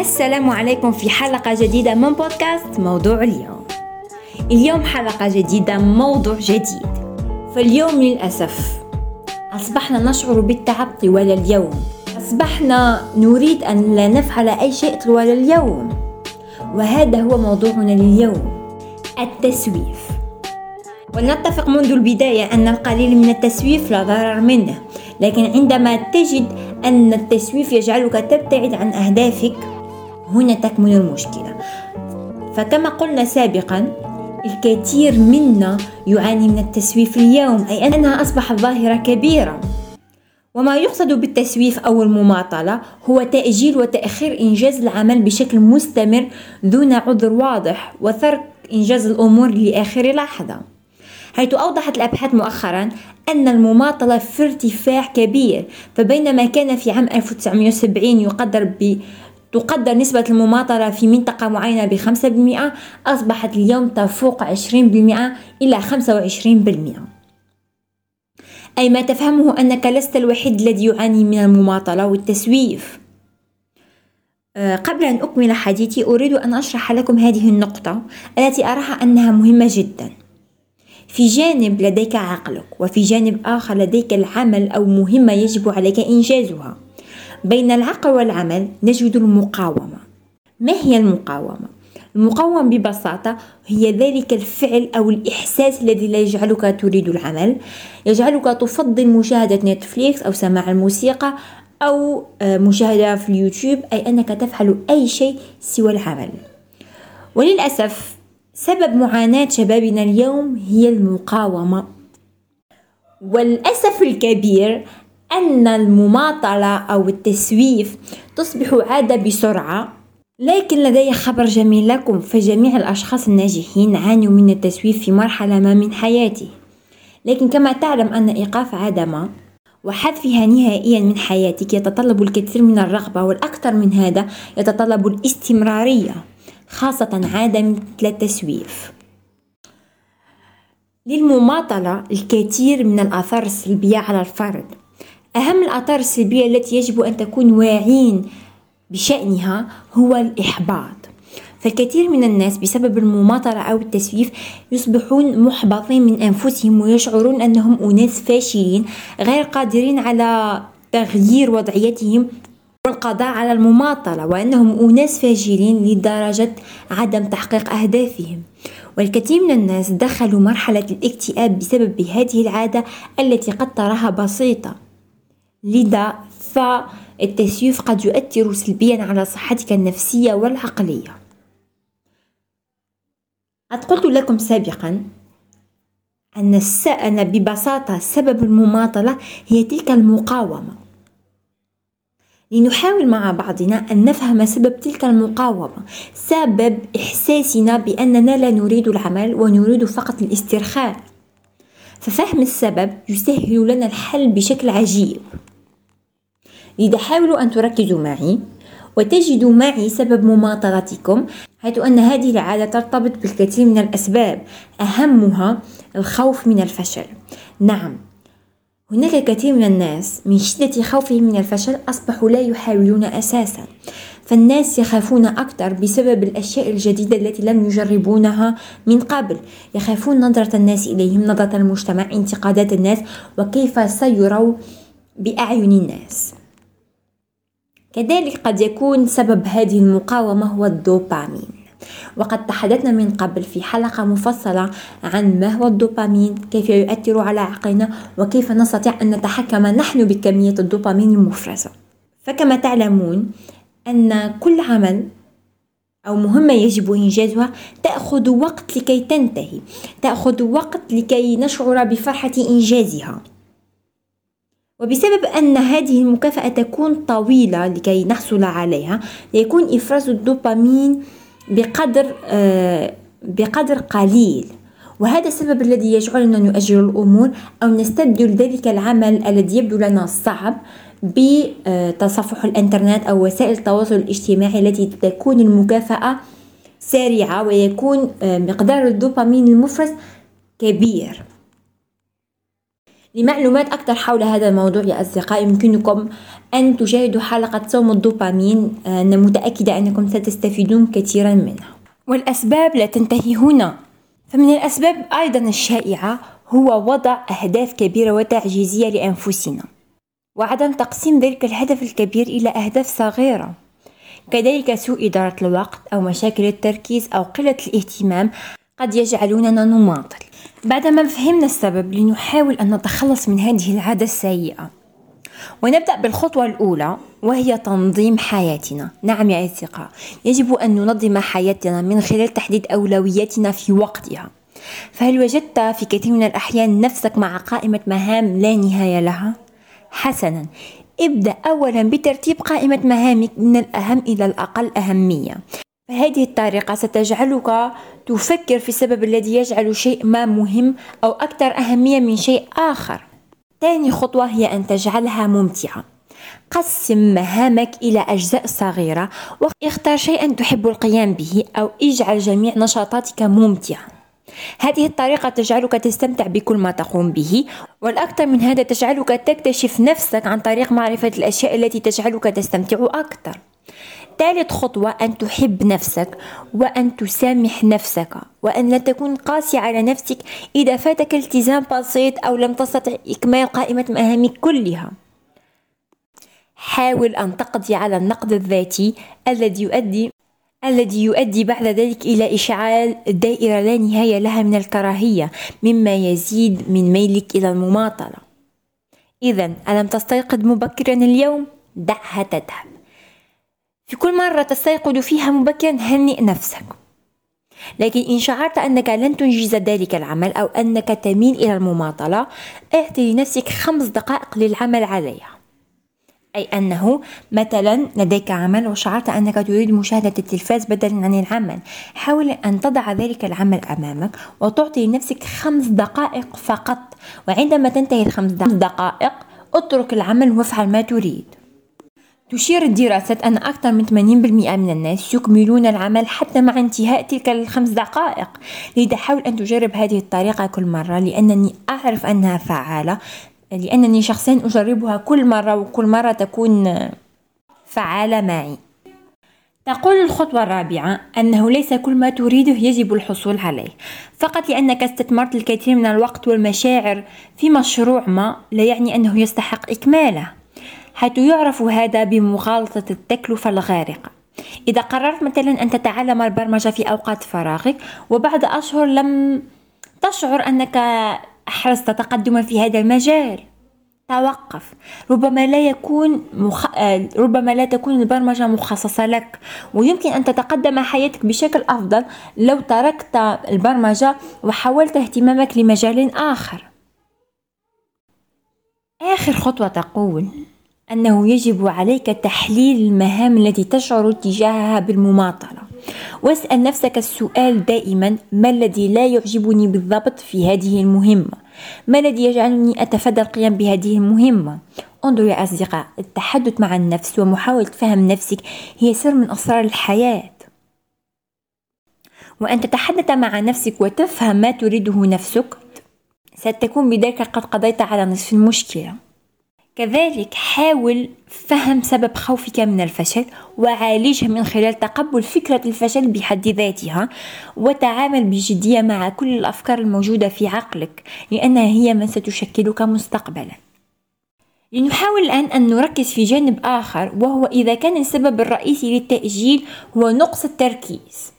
السلام عليكم في حلقة جديدة من بودكاست موضوع اليوم. اليوم حلقة جديدة موضوع جديد. فاليوم للأسف أصبحنا نشعر بالتعب طوال اليوم. أصبحنا نريد أن لا نفعل أي شيء طوال اليوم. وهذا هو موضوعنا لليوم التسويف. ولنتفق منذ البداية أن القليل من التسويف لا ضرر منه. لكن عندما تجد أن التسويف يجعلك تبتعد عن أهدافك هنا تكمن المشكلة. فكما قلنا سابقا الكثير منا يعاني من التسويف اليوم أي أنها أصبحت ظاهرة كبيرة. وما يقصد بالتسويف أو المماطلة هو تأجيل وتأخير إنجاز العمل بشكل مستمر دون عذر واضح وترك إنجاز الأمور لآخر لحظة. حيث أوضحت الأبحاث مؤخرا أن المماطلة في ارتفاع كبير فبينما كان في عام 1970 يقدر ب تقدر نسبة المماطلة في منطقة معينة بخمسة بالمئة أصبحت اليوم تفوق عشرين بالمئة إلى خمسة وعشرين بالمئة. أي ما تفهمه أنك لست الوحيد الذي يعاني من المماطلة والتسويف. آه، قبل أن أكمل حديثي أريد أن أشرح لكم هذه النقطة التي أراها أنها مهمة جدا. في جانب لديك عقلك وفي جانب آخر لديك العمل أو مهمة يجب عليك إنجازها. بين العقل والعمل نجد المقاومة. ما هي المقاومة؟ المقاومة ببساطة هي ذلك الفعل أو الإحساس الذي لا يجعلك تريد العمل. يجعلك تفضل مشاهدة نتفليكس أو سماع الموسيقى أو آه، مشاهدة في اليوتيوب أي أنك تفعل أي شيء سوى العمل. وللأسف سبب معاناة شبابنا اليوم هي المقاومة. والأسف الكبير أن المماطلة أو التسويف تصبح عادة بسرعة لكن لدي خبر جميل لكم فجميع الأشخاص الناجحين عانوا من التسويف في مرحلة ما من حياته لكن كما تعلم أن إيقاف عادة ما وحذفها نهائيا من حياتك يتطلب الكثير من الرغبة والأكثر من هذا يتطلب الاستمرارية خاصة عادة مثل التسويف. للمماطلة الكثير من الآثار السلبية على الفرد. أهم الآثار السلبية التي يجب أن تكون واعين بشأنها هو الإحباط. فالكثير من الناس بسبب المماطلة أو التسويف يصبحون محبطين من أنفسهم ويشعرون أنهم أناس فاشلين غير قادرين على تغيير وضعيتهم والقضاء على المماطلة وأنهم أناس فاشلين لدرجة عدم تحقيق أهدافهم. والكثير من الناس دخلوا مرحلة الاكتئاب بسبب هذه العادة التي قد تراها بسيطة. لذا فالتسويف قد يؤثر سلبيا على صحتك النفسية والعقلية. قد قلت لكم سابقا أن, الس... أن ببساطة سبب المماطلة هي تلك المقاومة. لنحاول مع بعضنا أن نفهم سبب تلك المقاومة. سبب إحساسنا بأننا لا نريد العمل ونريد فقط الاسترخاء. ففهم السبب يسهل لنا الحل بشكل عجيب. لذا حاولوا أن تركزوا معي وتجدوا معي سبب مماطلتكم حيث أن هذه العادة ترتبط بالكثير من الأسباب أهمها الخوف من الفشل. نعم هناك الكثير من الناس من شدة خوفهم من الفشل أصبحوا لا يحاولون أساسا. فالناس يخافون أكثر بسبب الأشياء الجديدة التي لم يجربونها من قبل. يخافون نظرة الناس إليهم نظرة المجتمع انتقادات الناس وكيف سيروا بأعين الناس. كذلك قد يكون سبب هذه المقاومة هو الدوبامين. وقد تحدثنا من قبل في حلقة مفصلة عن ما هو الدوبامين كيف يؤثر على عقلنا وكيف نستطيع أن نتحكم نحن بكمية الدوبامين المفرزة. فكما تعلمون أن كل عمل أو مهمة يجب إنجازها تأخذ وقت لكي تنتهي تأخذ وقت لكي نشعر بفرحة إنجازها. وبسبب أن هذه المكافأة تكون طويلة لكي نحصل عليها يكون إفراز الدوبامين بقدر آه، بقدر قليل. وهذا السبب الذي يجعلنا نؤجل الأمور أو نستبدل ذلك العمل الذي يبدو لنا صعب بتصفح الإنترنت أو وسائل التواصل الاجتماعي التي تكون المكافأة سريعة ويكون آه، مقدار الدوبامين المفرز كبير. لمعلومات أكثر حول هذا الموضوع يا أصدقائي. يمكنكم أن تشاهدوا حلقة صوم الدوبامين. أنا متأكدة أنكم ستستفيدون كثيرا منها. والأسباب لا تنتهي هنا. فمن الأسباب أيضا الشائعة هو وضع أهداف كبيرة وتعجيزية لأنفسنا وعدم تقسيم ذلك الهدف الكبير إلى أهداف صغيرة. كذلك سوء إدارة الوقت أو مشاكل التركيز أو قلة الاهتمام قد يجعلوننا نماطل. بعدما فهمنا السبب لنحاول أن نتخلص من هذه العادة السيئة. ونبدأ بالخطوة الأولى وهي تنظيم حياتنا. نعم يا أصدقاء يجب أن ننظم حياتنا من خلال تحديد أولوياتنا في وقتها. فهل وجدت في كثير من الأحيان نفسك مع قائمة مهام لا نهاية لها؟ حسنا. ابدأ أولا بترتيب قائمة مهامك من الأهم إلى الأقل أهمية. فهذه الطريقة ستجعلك تفكر في السبب الذي يجعل شيء ما مهم أو أكثر أهمية من شيء آخر. ثاني خطوة هي أن تجعلها ممتعة. قسم مهامك إلى أجزاء صغيرة واختر شيئا تحب القيام به أو اجعل جميع نشاطاتك ممتعة. هذه الطريقة تجعلك تستمتع بكل ما تقوم به والأكثر من هذا تجعلك تكتشف نفسك عن طريق معرفة الأشياء التي تجعلك تستمتع أكثر. ثالث خطوة أن تحب نفسك وأن تسامح نفسك وأن لا تكون قاسي على نفسك إذا فاتك التزام بسيط أو لم تستطع إكمال قائمة مهامك كلها. حاول أن تقضي على النقد الذاتي الذي يؤدي الذي يؤدي بعد ذلك إلى إشعال دائرة لا نهاية لها من الكراهية مما يزيد من ميلك إلى المماطلة. إذا ألم تستيقظ مبكرا اليوم؟ دعها تذهب. في كل مرة تستيقظ فيها مبكرا هنئ نفسك. لكن إن شعرت أنك لن تنجز ذلك العمل أو أنك تميل إلى المماطلة اعطي لنفسك خمس دقائق للعمل عليها. أي أنه مثلا لديك عمل وشعرت أنك تريد مشاهدة التلفاز بدلا عن العمل حاول أن تضع ذلك العمل أمامك وتعطي لنفسك خمس دقائق فقط. وعندما تنتهي الخمس دقائق اترك العمل وافعل ما تريد. تشير الدراسات أن أكثر من 80% من الناس يكملون العمل حتى مع انتهاء تلك الخمس دقائق. لذا حاول أن تجرب هذه الطريقة كل مرة لأنني أعرف أنها فعالة لأنني شخصيا أجربها كل مرة وكل مرة تكون فعالة معي. تقول الخطوة الرابعة أنه ليس كل ما تريده يجب الحصول عليه. فقط لأنك استثمرت الكثير من الوقت والمشاعر في مشروع ما لا يعني أنه يستحق إكماله. حيث يعرف هذا بمغالطة التكلفة الغارقة. إذا قررت مثلا أن تتعلم البرمجة في أوقات فراغك وبعد أشهر لم تشعر أنك أحرزت تقدما في هذا المجال. توقف. ربما لا يكون مخ... ربما لا تكون البرمجة مخصصة لك. ويمكن أن تتقدم حياتك بشكل أفضل لو تركت البرمجة وحولت اهتمامك لمجال آخر. آخر خطوة تقول أنه يجب عليك تحليل المهام التي تشعر تجاهها بالمماطلة. واسأل نفسك السؤال دائما ما الذي لا يعجبني بالضبط في هذه المهمة؟ ما الذي يجعلني أتفادى القيام بهذه المهمة؟ انظر يا أصدقاء التحدث مع النفس ومحاولة فهم نفسك هي سر من أسرار الحياة. وأن تتحدث مع نفسك وتفهم ما تريده نفسك ستكون بذلك قد قضيت على نصف المشكلة. كذلك حاول فهم سبب خوفك من الفشل وعالجه من خلال تقبل فكرة الفشل بحد ذاتها وتعامل بجدية مع كل الأفكار الموجودة في عقلك لأنها هي من ستشكلك مستقبلا. لنحاول الآن أن نركز في جانب آخر وهو إذا كان السبب الرئيسي للتأجيل هو نقص التركيز.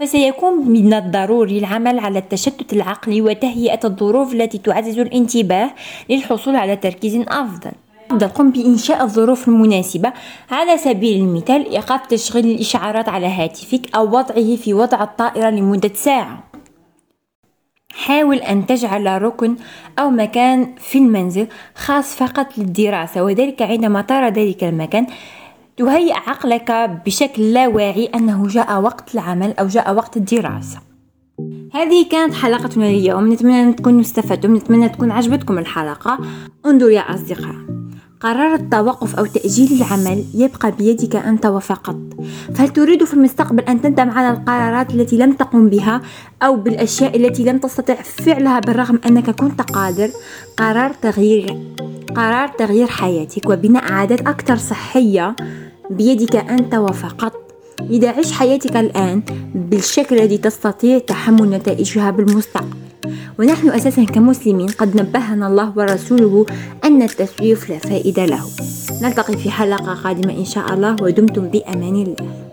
فسيكون من الضروري العمل على التشتت العقلي وتهيئة الظروف التي تعزز الانتباه للحصول على تركيز أفضل. أفضل قم بإنشاء الظروف المناسبة. على سبيل المثال إيقاف تشغيل الإشعارات على هاتفك أو وضعه في وضع الطائرة لمدة ساعة. حاول أن تجعل ركن أو مكان في المنزل خاص فقط للدراسة وذلك عندما ترى ذلك المكان. تهيئ عقلك بشكل لا واعي أنه جاء وقت العمل أو جاء وقت الدراسة. هذه كانت حلقتنا اليوم. نتمنى أن تكونوا استفدتم. نتمنى تكون عجبتكم الحلقة. انظروا يا أصدقاء. قرار التوقف أو تأجيل العمل يبقى بيدك أنت وفقط. فهل تريد في المستقبل أن تندم على القرارات التي لم تقم بها أو بالأشياء التي لم تستطع فعلها بالرغم أنك كنت قادر؟ قرار تغيير قرار تغيير حياتك وبناء عادات أكثر صحية بيدك أنت وفقط. لذا عش حياتك الآن بالشكل الذي تستطيع تحمل نتائجها بالمستقبل. ونحن أساسا كمسلمين قد نبهنا الله ورسوله أن التسويف لا فائدة له. نلتقي في حلقة قادمة إن شاء الله ودمتم بأمان الله.